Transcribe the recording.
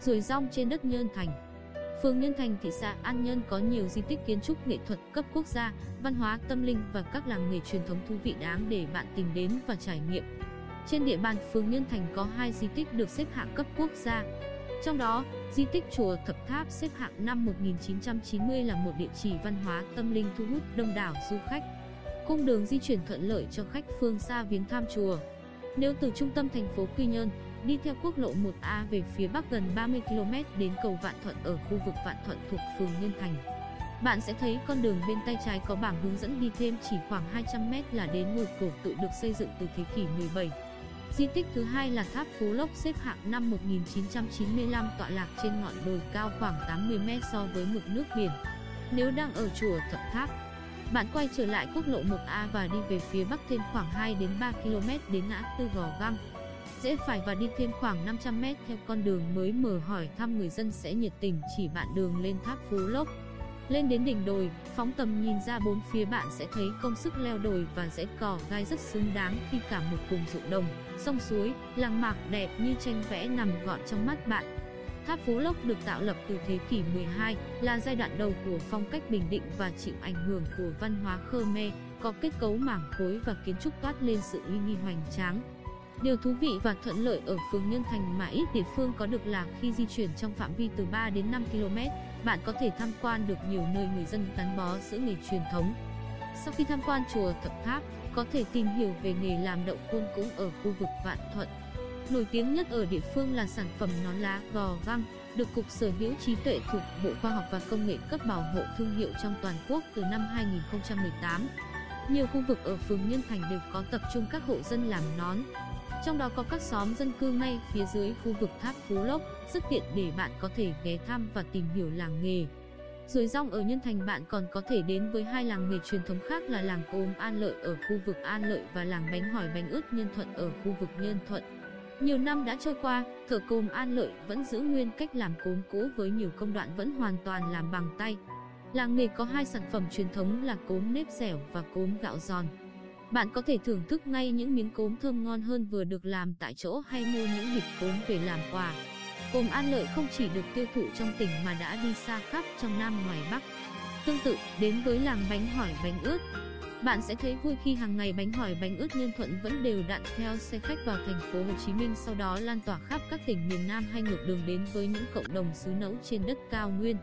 Rồi rong trên đất Nhơn Thành Phường Nhân Thành, thị xã An Nhơn có nhiều di tích kiến trúc nghệ thuật cấp quốc gia, văn hóa tâm linh và các làng nghề truyền thống thú vị đáng để bạn tìm đến và trải nghiệm. Trên địa bàn phường Nhân Thành có hai di tích được xếp hạng cấp quốc gia. Trong đó, di tích chùa Thập Tháp xếp hạng năm 1990 là một địa chỉ văn hóa tâm linh thu hút đông đảo du khách. Cung đường di chuyển thuận lợi cho khách phương xa viếng thăm chùa. Nếu từ trung tâm thành phố Quy Nhơn, đi theo quốc lộ 1A về phía bắc gần 30 km đến cầu Vạn Thuận ở khu vực Vạn Thuận thuộc phường Nhân Thành. Bạn sẽ thấy con đường bên tay trái có bảng hướng dẫn đi thêm chỉ khoảng 200 m là đến ngôi cổ tự được xây dựng từ thế kỷ 17. Di tích thứ hai là tháp Phú Lốc xếp hạng năm 1995 tọa lạc trên ngọn đồi cao khoảng 80 m so với mực nước biển. Nếu đang ở chùa Thập Tháp, bạn quay trở lại quốc lộ 1A và đi về phía bắc thêm khoảng 2 đến 3 km đến ngã tư Gò Găng rẽ phải và đi thêm khoảng 500 mét theo con đường mới mở hỏi thăm người dân sẽ nhiệt tình chỉ bạn đường lên tháp Phú Lốc. Lên đến đỉnh đồi, phóng tầm nhìn ra bốn phía bạn sẽ thấy công sức leo đồi và rẽ cỏ gai rất xứng đáng khi cả một vùng ruộng đồng, sông suối, làng mạc đẹp như tranh vẽ nằm gọn trong mắt bạn. Tháp Phú Lốc được tạo lập từ thế kỷ 12, là giai đoạn đầu của phong cách Bình Định và chịu ảnh hưởng của văn hóa Khmer, có kết cấu mảng khối và kiến trúc toát lên sự uy nghi hoành tráng. Điều thú vị và thuận lợi ở phường Nhân Thành mà ít địa phương có được là khi di chuyển trong phạm vi từ 3 đến 5 km, bạn có thể tham quan được nhiều nơi người dân gắn bó giữ nghề truyền thống. Sau khi tham quan chùa Thập Tháp, có thể tìm hiểu về nghề làm đậu khuôn cũng ở khu vực Vạn Thuận. Nổi tiếng nhất ở địa phương là sản phẩm nón lá gò găng, được Cục Sở hữu trí tuệ thuộc Bộ Khoa học và Công nghệ cấp bảo hộ thương hiệu trong toàn quốc từ năm 2018. Nhiều khu vực ở phường Nhân Thành đều có tập trung các hộ dân làm nón, trong đó có các xóm dân cư ngay phía dưới khu vực tháp Phú Lốc, rất tiện để bạn có thể ghé thăm và tìm hiểu làng nghề. Rồi rong ở Nhân Thành bạn còn có thể đến với hai làng nghề truyền thống khác là làng cốm An Lợi ở khu vực An Lợi và làng bánh hỏi bánh ướt Nhân Thuận ở khu vực Nhân Thuận. Nhiều năm đã trôi qua, thợ cốm An Lợi vẫn giữ nguyên cách làm cốm cũ với nhiều công đoạn vẫn hoàn toàn làm bằng tay. Làng nghề có hai sản phẩm truyền thống là cốm nếp dẻo và cốm gạo giòn. Bạn có thể thưởng thức ngay những miếng cốm thơm ngon hơn vừa được làm tại chỗ hay mua những bịch cốm về làm quà. Cốm An Lợi không chỉ được tiêu thụ trong tỉnh mà đã đi xa khắp trong Nam ngoài Bắc. Tương tự, đến với làng bánh hỏi bánh ướt, bạn sẽ thấy vui khi hàng ngày bánh hỏi bánh ướt Nhân Thuận vẫn đều đặn theo xe khách vào thành phố Hồ Chí Minh sau đó lan tỏa khắp các tỉnh miền Nam hay ngược đường đến với những cộng đồng xứ nấu trên đất cao nguyên.